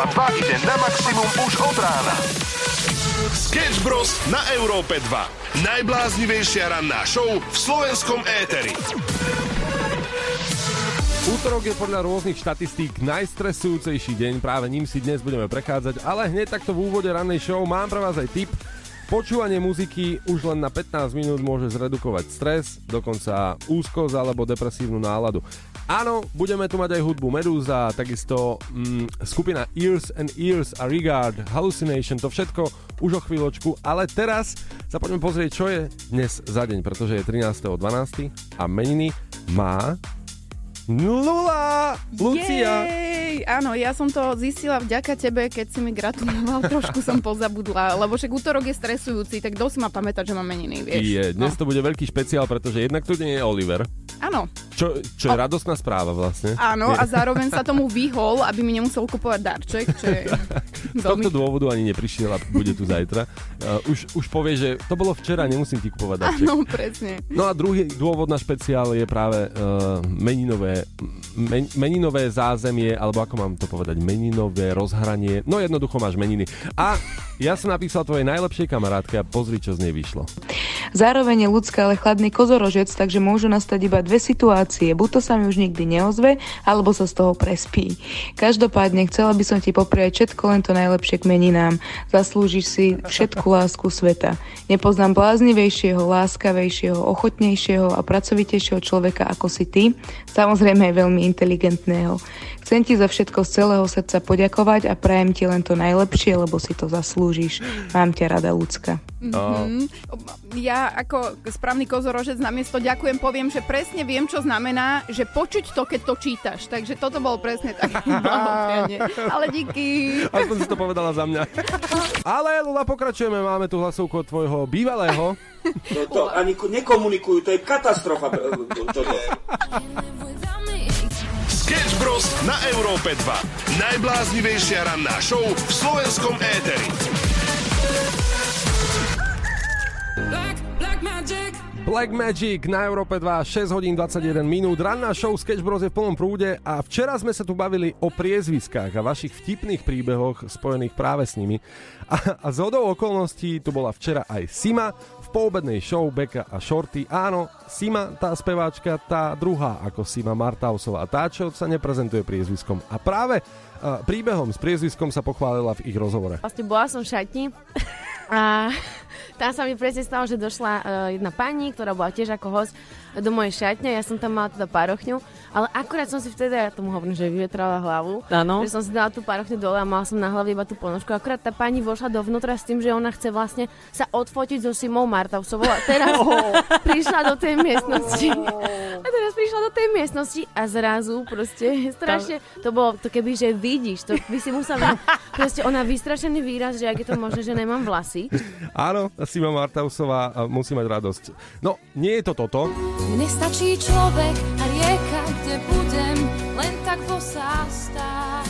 Európa 2 ide na maximum už od rána. Sketch Bros. na Európe 2. Najbláznivejšia ranná show v slovenskom éteri. Útorok je podľa rôznych štatistík najstresujúcejší deň, práve ním si dnes budeme prechádzať, ale hneď takto v úvode rannej show mám pre vás aj tip. Počúvanie muziky už len na 15 minút môže zredukovať stres, dokonca úzkosť alebo depresívnu náladu. Áno, budeme tu mať aj hudbu Medusa, takisto mm, skupina Ears and Ears a Regard, Hallucination, to všetko už o chvíľočku, ale teraz sa poďme pozrieť, čo je dnes za deň, pretože je 13.12. a meniny má Lula! Lucia! Áno, ja som to zistila vďaka tebe, keď si mi gratuloval, trošku som pozabudla, lebo však útorok je stresujúci, tak dosť ma pamätať, že mám meniny, vieš. Je, dnes no. to bude veľký špeciál, pretože jednak tu nie je Oliver. Áno. Čo, čo je radostná správa vlastne. Áno, a zároveň sa tomu vyhol, aby mi nemusel kupovať darček, čo je Z tohto dôvodu ani neprišiel a bude tu zajtra. Uh, už, už povie, že to bolo včera, nemusím ti kupovať darček. Áno, presne. No a druhý dôvod na špeciál je práve uh, meninové, men, meninové zázemie, alebo ako mám to povedať, meninové rozhranie. No jednoducho máš meniny. A ja som napísal tvojej najlepšej kamarátke a pozri, čo z nej vyšlo. Zároveň je ľudská, ale chladný kozorožec, takže môžu nastať iba dve situácie. Buď to sa mi už nikdy neozve, alebo sa z toho prespí. Každopádne chcela by som ti popriať všetko len to najlepšie k meninám. Zaslúžiš si všetku lásku sveta. Nepoznám bláznivejšieho, láskavejšieho, ochotnejšieho a pracovitejšieho človeka ako si ty, samozrejme aj veľmi inteligentného. Chcem ti za všetko z celého srdca poďakovať a prajem ti len to najlepšie, lebo si to zaslúžiš. Mám ťa rada, ľudská. Mm-hmm. Ja ako správny kozorožec namiesto ďakujem poviem, že presne viem, čo znamená, že počuť to, keď to čítaš. Takže toto bol presne také. Ale díky. Aspoň si to povedala za mňa. Ale Lula, pokračujeme. Máme tu hlasovku od tvojho bývalého. To, to ani nekomunikujú, to je katastrofa. Toto. Sketch Bros. na Európe 2. Najbláznivejšia ranná show v slovenskom éteri. Black Magic na Európe 2, 6 hodín 21 minút. Ranná show Sketch Bros je v plnom prúde a včera sme sa tu bavili o priezviskách a vašich vtipných príbehoch spojených práve s nimi. A, a z hodou okolností tu bola včera aj Sima v poobednej show Beka a Shorty. Áno, Sima, tá speváčka, tá druhá ako Sima Martausová, tá, čo sa neprezentuje priezviskom. A práve uh, príbehom s priezviskom sa pochválila v ich rozhovore. Vlastne bola som v šatni a tam sa mi presne stalo, že došla uh, jedna pani, ktorá bola tiež ako host do mojej šatne, ja som tam mala teda parochňu, ale akurát som si vtedy, ja tomu hovorím, že vyvetrala hlavu, Áno. že som si dala tú parochňu dole a mala som na hlave iba tú ponožku. Akurát tá pani vošla dovnútra s tým, že ona chce vlastne sa odfotiť so Simou Martausovou a teraz prišla do tej miestnosti. A teraz prišla do tej miestnosti a zrazu proste strašne, to bolo to keby, že vidíš, to by si musela, proste ona vystrašený výraz, že ak je to možné, že nemám vlasy. Áno, Sima Martausová musí mať radosť. No, nie je to toto. Mne stačí človek a rieka, kde budem len tak bosá stáť.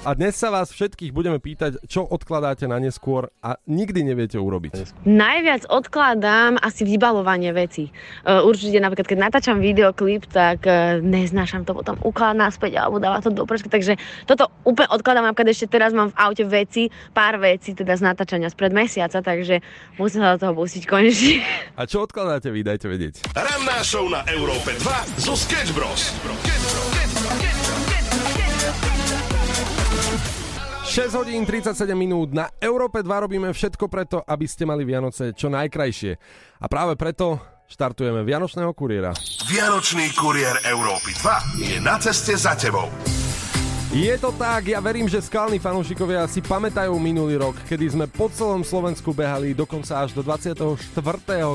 A dnes sa vás všetkých budeme pýtať, čo odkladáte na neskôr a nikdy neviete urobiť. Najviac odkladám asi vybalovanie veci. Uh, určite napríklad, keď natáčam videoklip, tak uh, neznášam to potom ukladať naspäť alebo dávať to do prečka. Takže toto úplne odkladám. Napríklad ešte teraz mám v aute veci, pár vecí, teda z natáčania spred mesiaca, takže musím sa do toho pustiť konečne. A čo odkladáte vy, dajte vedieť. Ranná show na Európe 2 zo Sketch Bros. 6 hodín 37 minút na Európe 2 robíme všetko preto, aby ste mali Vianoce čo najkrajšie. A práve preto štartujeme Vianočného kuriéra. Vianočný kuriér Európy 2 je na ceste za tebou. Je to tak, ja verím, že skalní fanúšikovia si pamätajú minulý rok, kedy sme po celom Slovensku behali dokonca až do 24.,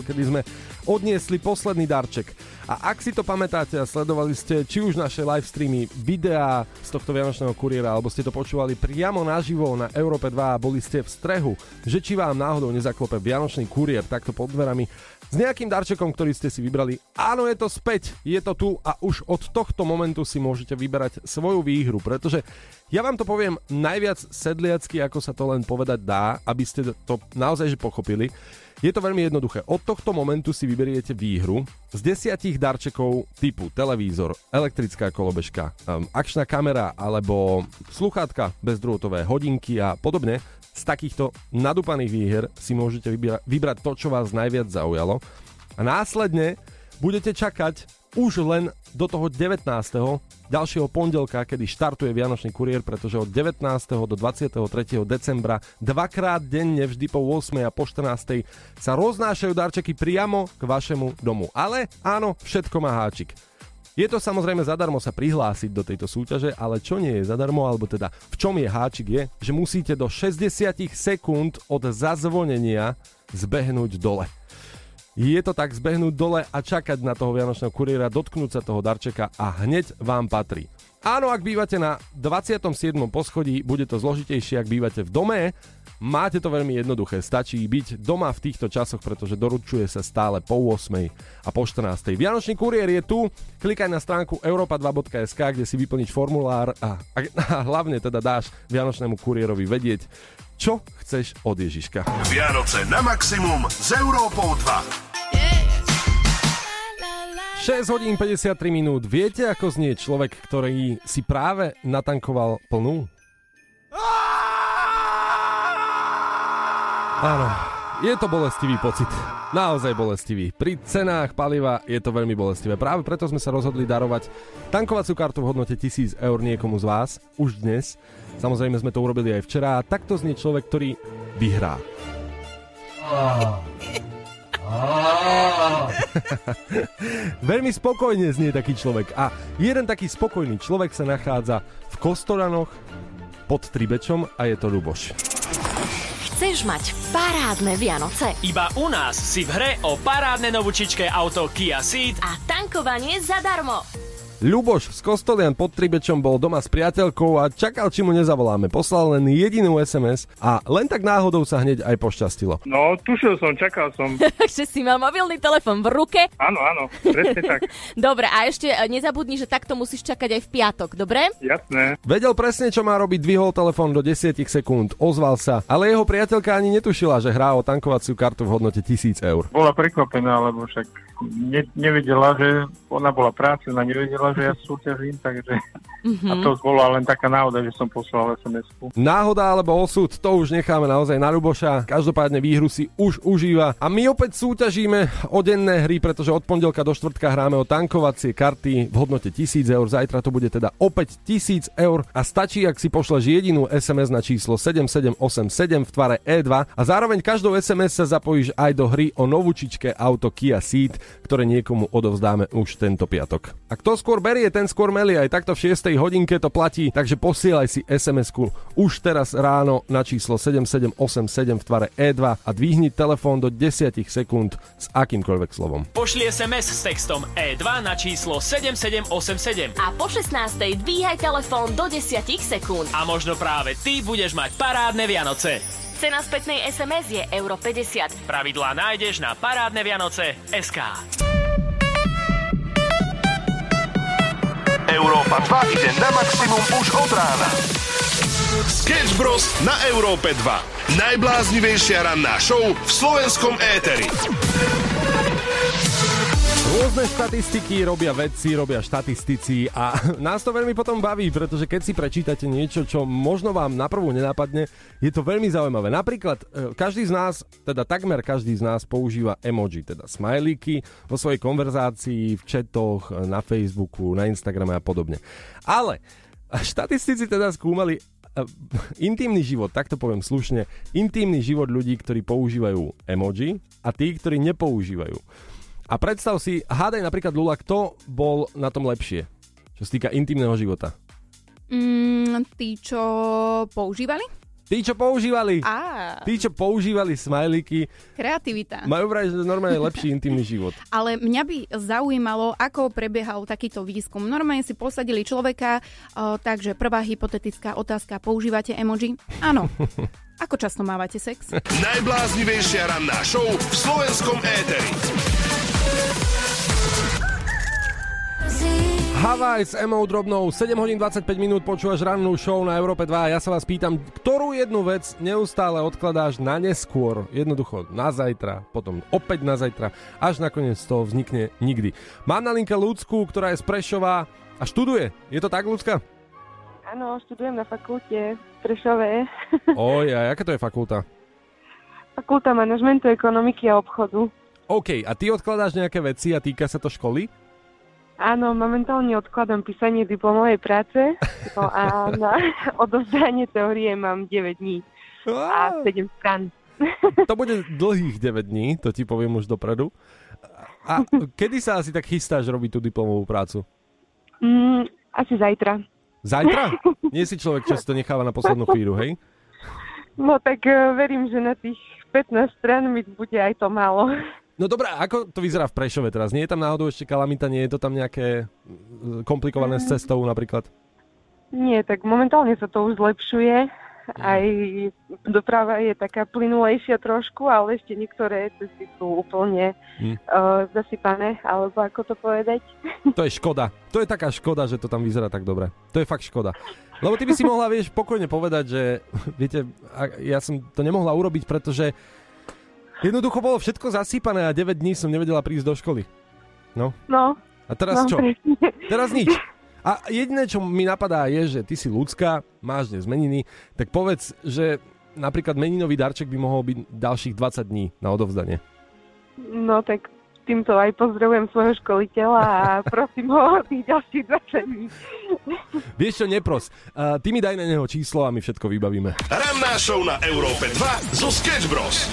kedy sme odniesli posledný darček. A ak si to pamätáte a sledovali ste či už naše live streamy, videá z tohto Vianočného kuriéra, alebo ste to počúvali priamo naživo na Európe 2 a boli ste v strehu, že či vám náhodou nezaklope Vianočný kuriér takto pod dverami s nejakým darčekom, ktorý ste si vybrali. Áno, je to späť, je to tu a už od tohto momentu si môžete vyberať svoju výhru, pretože ja vám to poviem najviac sedliacky, ako sa to len povedať dá, aby ste to naozaj že pochopili. Je to veľmi jednoduché. Od tohto momentu si vyberiete výhru z desiatich darčekov typu televízor, elektrická kolobežka, akčná kamera alebo sluchátka bezdrôtové, hodinky a podobne. Z takýchto nadúpaných výher si môžete vybra- vybrať to, čo vás najviac zaujalo a následne budete čakať už len do toho 19. ďalšieho pondelka, kedy štartuje Vianočný kuriér, pretože od 19. do 23. decembra dvakrát denne vždy po 8. a po 14. sa roznášajú darčeky priamo k vašemu domu. Ale áno, všetko má háčik. Je to samozrejme zadarmo sa prihlásiť do tejto súťaže, ale čo nie je zadarmo, alebo teda v čom je háčik je, že musíte do 60 sekúnd od zazvonenia zbehnúť dole. Je to tak zbehnúť dole a čakať na toho Vianočného kuriéra, dotknúť sa toho darčeka a hneď vám patrí. Áno, ak bývate na 27. poschodí, bude to zložitejšie, ak bývate v dome. Máte to veľmi jednoduché, stačí byť doma v týchto časoch, pretože doručuje sa stále po 8. a po 14. Vianočný kuriér je tu, klikaj na stránku europa2.sk, kde si vyplniť formulár a, a, a hlavne teda dáš Vianočnému kuriérovi vedieť, čo chceš od Ježiška. Vianoce na maximum s Európou 2. 6 hodín 53 minút. Viete, ako znie človek, ktorý si práve natankoval plnú? Áno, je to bolestivý pocit. Naozaj bolestivý. Pri cenách paliva je to veľmi bolestivé. Práve preto sme sa rozhodli darovať tankovaciu kartu v hodnote 1000 eur niekomu z vás už dnes. Samozrejme sme to urobili aj včera a takto znie človek, ktorý vyhrá. Veľmi spokojne znie taký človek. A jeden taký spokojný človek sa nachádza v Kostoranoch pod Tribečom a je to Luboš. Chceš mať parádne Vianoce Iba u nás si v hre o parádne novúčičké auto Kia Ceed a tankovanie zadarmo. Ľuboš z Kostolian pod Tribečom bol doma s priateľkou a čakal, či mu nezavoláme. Poslal len jedinú SMS a len tak náhodou sa hneď aj pošťastilo. No, tušil som, čakal som. Takže si mal mobilný telefon v ruke. Áno, áno, presne tak. Dobre, a ešte e, nezabudni, že takto musíš čakať aj v piatok, dobre? Jasné. Vedel presne, čo má robiť, dvihol telefón do 10 sekúnd, ozval sa, ale jeho priateľka ani netušila, že hrá o tankovaciu kartu v hodnote 1000 eur. Bola prekvapená, lebo však ne, nevedela, že ona bola prácená, nevedela, že ja súťažím, takže Mhm. a to bola len taká náhoda, že som poslal SMS-ku. Náhoda alebo osud, to už necháme naozaj na Ľuboša. Každopádne výhru si už užíva. A my opäť súťažíme o denné hry, pretože od pondelka do štvrtka hráme o tankovacie karty v hodnote 1000 eur. Zajtra to bude teda opäť 1000 eur a stačí, ak si pošleš jedinú SMS na číslo 7787 v tvare E2 a zároveň každou SMS sa zapojíš aj do hry o novúčičké auto Kia Ceed, ktoré niekomu odovzdáme už tento piatok. A kto skôr berie, ten skôr melie. Aj takto v 6 hodinke to platí, takže posielaj si SMS-ku už teraz ráno na číslo 7787 v tvare E2 a dvihni telefón do 10 sekúnd s akýmkoľvek slovom. Pošli SMS s textom E2 na číslo 7787 A po 16. dvíhaj telefón do 10 sekúnd. a možno práve ty budeš mať parádne Vianoce. Cena spätnej SMS je euro 50. Pravidlá nájdeš na parádne Vianoce SK. Európa 2 ide na maximum už od rána. Sketch Bros. na Európe 2. Najbláznivejšia ranná show v slovenskom éteri. Rôzne štatistiky robia vedci, robia štatistici a nás to veľmi potom baví, pretože keď si prečítate niečo, čo možno vám na prvú nenapadne, je to veľmi zaujímavé. Napríklad e, každý z nás, teda takmer každý z nás používa emoji, teda smajlíky vo svojej konverzácii, v chatoch, e, na Facebooku, na Instagrame a podobne. Ale štatistici teda skúmali e, intimný život, tak to poviem slušne, intimný život ľudí, ktorí používajú emoji a tí, ktorí nepoužívajú. A predstav si, hádaj napríklad Lula, kto bol na tom lepšie, čo sa týka intimného života. Mm, tí, čo používali? Tí, čo používali, Á, tí, čo používali smajlíky, kreativita. majú vraj normálne lepší intimný život. Ale mňa by zaujímalo, ako prebiehal takýto výskum. Normálne si posadili človeka, o, takže prvá hypotetická otázka, používate emoji? Áno. Ako často mávate sex? Najbláznivejšia ranná show v slovenskom éteri. Havaj s Emou Drobnou, 7 hodín 25 minút počúvaš rannú show na Európe 2 a ja sa vás pýtam, ktorú jednu vec neustále odkladáš na neskôr, jednoducho na zajtra, potom opäť na zajtra, až nakoniec z toho vznikne nikdy. Mám na linke Ľudsku, ktorá je z Prešova a študuje. Je to tak, Ľudská? Áno, študujem na fakulte v Prešove. Oj, a aká to je fakulta? Fakulta manažmentu, ekonomiky a obchodu. OK, a ty odkladáš nejaké veci a týka sa to školy? Áno, momentálne odkladám písanie diplomovej práce no a na odovzdanie teórie mám 9 dní a 7 stran. To bude dlhých 9 dní, to ti poviem už dopredu. A kedy sa asi tak chystáš robiť tú diplomovú prácu? Mm, asi zajtra. Zajtra? Nie si človek, čo si to necháva na poslednú chvíľu, hej? No tak uh, verím, že na tých 15 stran mi bude aj to málo. No dobré, ako to vyzerá v Prešove teraz? Nie je tam náhodou ešte kalamita, nie je to tam nejaké mm, komplikované s cestou napríklad? Nie, tak momentálne sa to už zlepšuje. Aj doprava je taká plynulejšia trošku, ale ešte niektoré cesty sú úplne Hm. uh, zasypané, alebo ako to povedať. To je škoda. To je taká škoda, že to tam vyzerá tak dobre. To je fakt škoda. Lebo ty by si mohla, vieš, pokojne povedať, že viete, ja som to nemohla urobiť, pretože jednoducho bolo všetko zasýpané a 9 dní som nevedela prísť do školy. No. No. A teraz no, čo? presne. Teraz nič. A jediné, čo mi napadá, je, že ty si ľudská, máš dnes meniny, tak povedz, že napríklad meninový darček by mohol byť ďalších 20 dní na odovzdanie. No tak týmto aj pozdravujem svojho školiteľa a prosím ho o tých ďalších 20 dní. Vieš čo, nepros. Uh, ty mi daj na neho číslo a my všetko vybavíme. Ranná show na Európe 2 zo Sketch Bros.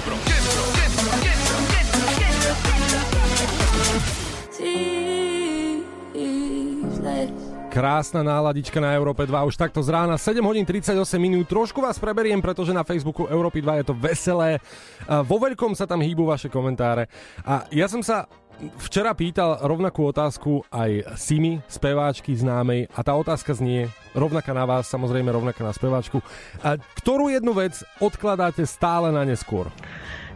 Krásna náladička na Európe 2, už takto z rána, 7 hodín 38 minút. Trošku vás preberiem, pretože na Facebooku Európy 2 je to veselé. Vo veľkom sa tam hýbu vaše komentáre. A ja som sa včera pýtal rovnakú otázku aj Simi, speváčky známej. A tá otázka znie rovnaká na vás, samozrejme rovnaká na speváčku. A ktorú jednu vec odkladáte stále na neskôr?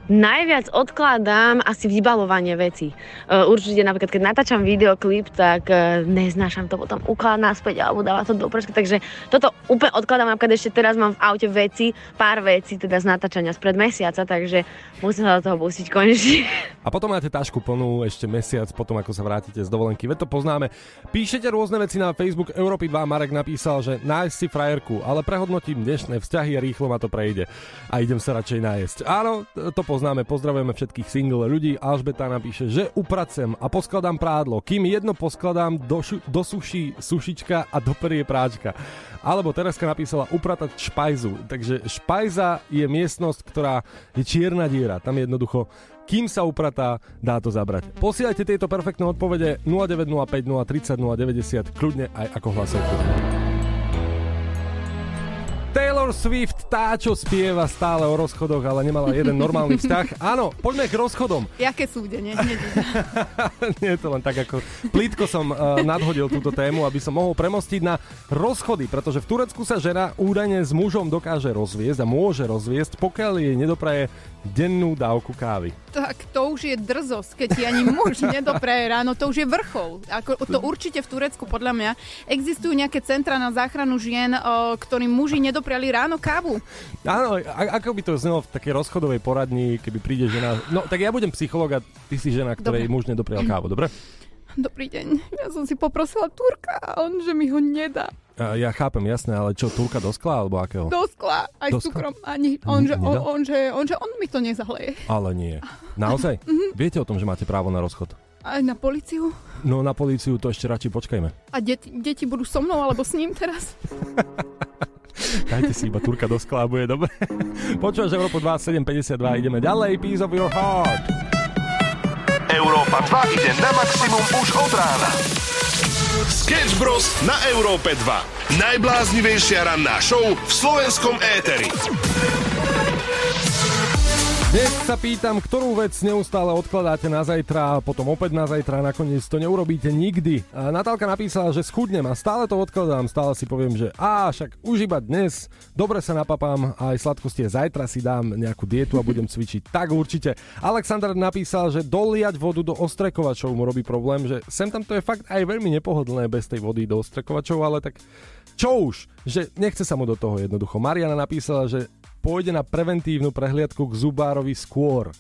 Najviac odkladám asi vybalovanie veci. Uh, určite napríklad, keď natáčam videoklip, tak uh, neznášam to potom ukladať naspäť alebo dávať to do prska. Takže toto úplne odkladám. Napríklad ešte teraz mám v aute veci, pár vecí teda z natáčania spred mesiaca, takže musím sa do toho pustiť konečne. A potom máte tašku plnú ešte mesiac potom, ako sa vrátite z dovolenky. Veď to poznáme. Píšete rôzne veci na Facebook Európy 2. Marek napísal, že nájsť si frajerku, ale prehodnotím dnešné vzťahy a rýchlo ma to prejde. A idem sa radšej nájsť. Áno, to poznáme. Pozdravujeme všetkých single ľudí. Alžbeta napíše, že upracem a poskladám prádlo. Kým jedno poskladám, do, šu- do suší sušička a doperie práčka. Alebo Tereska napísala upratať špajzu. Takže špajza je miestnosť, ktorá je čierna diera. Tam jednoducho kým sa upratá, dá to zabrať. Posielajte tieto perfektné odpovede 0905 030 090, kľudne aj ako hlasovku. Taylor Swift, tá, čo spieva stále o rozchodoch, ale nemala jeden normálny vzťah. Áno, poďme k rozchodom. Jaké súdenie? Nie je to len tak ako... Plítko som uh, nadhodil túto tému, aby som mohol premostiť na rozchody, pretože v Turecku sa žena údajne s mužom dokáže rozviesť a môže rozviesť, pokiaľ jej nedopraje dennú dávku kávy. Tak to už je drzosť, keď ti ani muž nedopraje ráno, to už je vrchol. Ako, to určite v Turecku, podľa mňa, existujú nejaké centra na záchranu žien, o, ktorým muži nedopriali ráno kávu. Áno, a- ako by to znelo v takej rozchodovej poradni, keby príde žena... No, tak ja budem psychológ a ty si žena, ktorej Dobre. muž nedoprial kávu, dobre? Dobrý deň, ja som si poprosila Turka a on, že mi ho nedá. A ja chápem, jasné, ale čo, turka do skla alebo akého? Do skla, aj Do s cukrom. Ani, on, že, on, on, že, on, že on mi to nezahleje. Ale nie. Naozaj? Mhm. Viete o tom, že máte právo na rozchod? Aj na policiu. No na políciu to ešte radšej počkajme. A deti, deti budú so mnou alebo s ním teraz? Dajte si iba turka do skla bude dobre. Počúvaš Európu 2752, ideme ďalej. Piece of your heart. Európa 2 ide na maximum už od rána. Sketch Bros. na Európe 2. Najbláznivejšia ranná show v slovenskom éteri. Dnes sa pýtam, ktorú vec neustále odkladáte na zajtra a potom opäť na zajtra a nakoniec to neurobíte nikdy. A Natálka napísala, že schudnem a stále to odkladám, stále si poviem, že á, však už iba dnes, dobre sa napapám a aj sladkosti zajtra si dám nejakú dietu a budem cvičiť. Tak určite. Alexander napísal, že doliať vodu do ostrekovačov mu robí problém, že sem tam to je fakt aj veľmi nepohodlné bez tej vody do ostrekovačov, ale tak čo už, že nechce sa mu do toho jednoducho. Mariana napísala, že pôjde na preventívnu prehliadku k zubárovi skôr.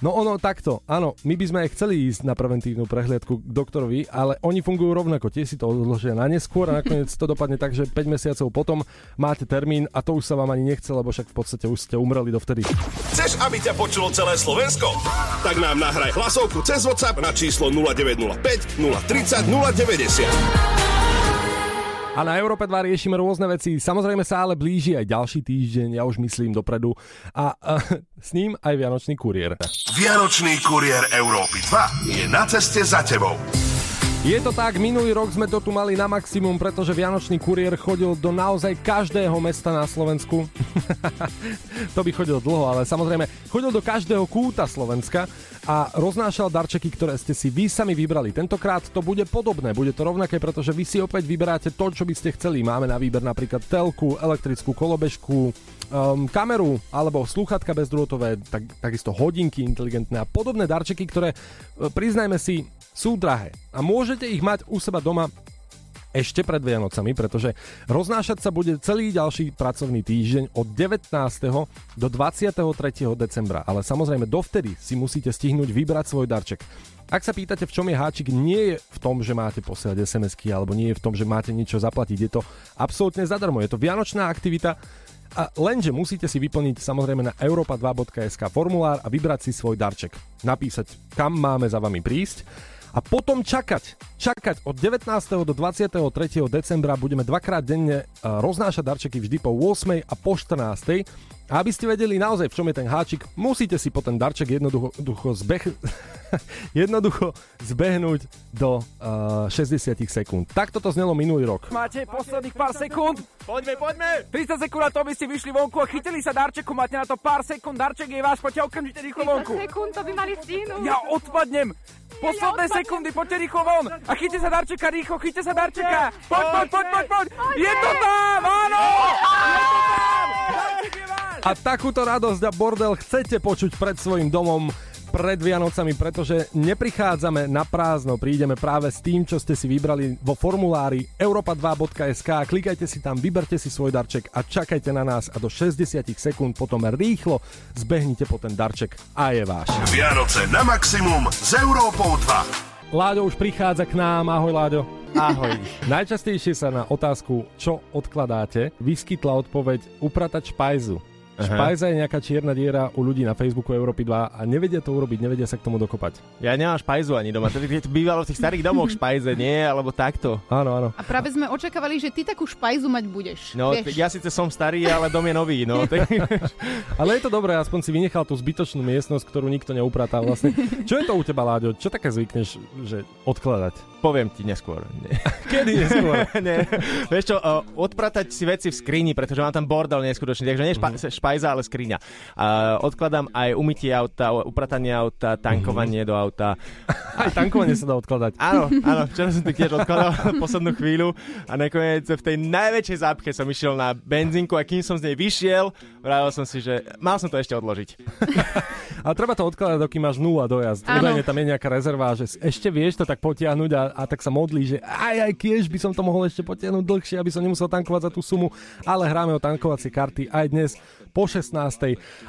No ono takto, áno, my by sme aj chceli ísť na preventívnu prehliadku k doktorovi, ale oni fungujú rovnako, tie si to odložia na neskôr a nakoniec to dopadne tak, že 5 mesiacov potom máte termín a to už sa vám ani nechce, lebo však v podstate už ste umreli dovtedy. Chceš, aby ťa počulo celé Slovensko? Tak nám nahraj hlasovku cez WhatsApp na číslo 0905 030 090. A na Európe 2 riešime rôzne veci. Samozrejme sa ale blíži aj ďalší týždeň, ja už myslím dopredu. A, a s ním aj Vianočný kuriér. Vianočný kuriér Európy 2 je na ceste za tebou. Je to tak, minulý rok sme to tu mali na maximum, pretože Vianočný kuriér chodil do naozaj každého mesta na Slovensku. to by chodil dlho, ale samozrejme chodil do každého kúta Slovenska a roznášal darčeky, ktoré ste si vy sami vybrali. Tentokrát to bude podobné, bude to rovnaké, pretože vy si opäť vyberáte to, čo by ste chceli. Máme na výber napríklad telku, elektrickú kolobežku, um, kameru alebo slúchatka bezdrôtové, tak, takisto hodinky inteligentné a podobné darčeky, ktoré, e, priznajme si, sú drahé. A môžete ich mať u seba doma ešte pred Vianocami, pretože roznášať sa bude celý ďalší pracovný týždeň od 19. do 23. decembra. Ale samozrejme dovtedy si musíte stihnúť vybrať svoj darček. Ak sa pýtate, v čom je háčik, nie je v tom, že máte posielať SMS-ky alebo nie je v tom, že máte niečo zaplatiť. Je to absolútne zadarmo. Je to vianočná aktivita, a lenže musíte si vyplniť samozrejme na europa2.sk formulár a vybrať si svoj darček. Napísať, kam máme za vami prísť a potom čakať. Čakať od 19. do 23. decembra budeme dvakrát denne e, roznášať darčeky vždy po 8. a po 14. A aby ste vedeli naozaj, v čom je ten háčik, musíte si po ten darček jednoducho, jednoducho, zbeh, jednoducho zbehnúť do uh, 60 sekúnd. Takto to znelo minulý rok. Máte posledných pár sekúnd? Poďme, poďme! 30 sekúnd na to, aby ste vyšli vonku a chytili sa darčeku. Máte na to pár sekúnd, darček je váš, poďte okamžite rýchlo vonku. 30 sekúnd, to by mali stihnúť. Ja odpadnem. Posledné ja sekundy, poďte rýchlo von. A chyťte sa darčeka rýchlo, chyťte sa darčeka. Poď, poď, poď, poď, poď. Je to tam, áno! Je to tam! Darček je váš! A takúto radosť a bordel chcete počuť pred svojim domom pred Vianocami, pretože neprichádzame na prázdno, prídeme práve s tým, čo ste si vybrali vo formulári europa2.sk, klikajte si tam, vyberte si svoj darček a čakajte na nás a do 60 sekúnd potom rýchlo zbehnite po ten darček a je váš. Vianoce na maximum s Európou 2. Láďo už prichádza k nám, ahoj Láďo. Ahoj. Najčastejšie sa na otázku, čo odkladáte, vyskytla odpoveď upratať špajzu. Špajza je nejaká čierna diera u ľudí na Facebooku Európy 2 a nevedia to urobiť, nevedia sa k tomu dokopať. Ja nemám špajzu ani doma. To bývalo v tých starých domoch špajze, nie? Alebo takto. Áno, áno. A práve sme očakávali, že ty takú špajzu mať budeš. No, vieš. ja síce som starý, ale dom je nový. No. ale je to dobré, aspoň si vynechal tú zbytočnú miestnosť, ktorú nikto neupratá vlastne. Čo je to u teba, Láďo? Čo také zvykneš, že odkladať? Poviem ti neskôr. Kedy neskôr? nie. Vieš čo, uh, odpratať si veci v skrini, pretože mám tam bordel neskutočný, takže nie špa- mm. špajza, ale skriňa. Uh, odkladám aj umytie auta, upratanie auta, tankovanie mm. do auta. Aj tankovanie sa dá odkladať. Áno, áno, včera som to tiež odkladal poslednú chvíľu a nakoniec v tej najväčšej zápche som išiel na benzínku a kým som z nej vyšiel, vravil som si, že mal som to ešte odložiť. A treba to odkladať, dokým máš nula dojazd. Údajne tam je nejaká rezerva, že ešte vieš to tak potiahnuť a a tak sa modlí, že aj aj kiež by som to mohol ešte potiahnuť dlhšie, aby som nemusel tankovať za tú sumu, ale hráme o tankovacie karty aj dnes po 16.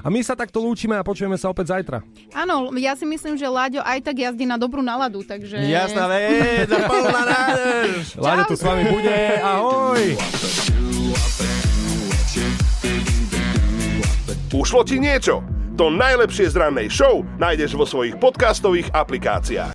A my sa takto lúčime a počujeme sa opäť zajtra. Áno, ja si myslím, že Láďo aj tak jazdí na dobrú náladu, takže... Jasná vec, na plná nádrž. Láďo tu s vami bude, ahoj! Ušlo ti niečo? To najlepšie z rannej show nájdeš vo svojich podcastových aplikáciách.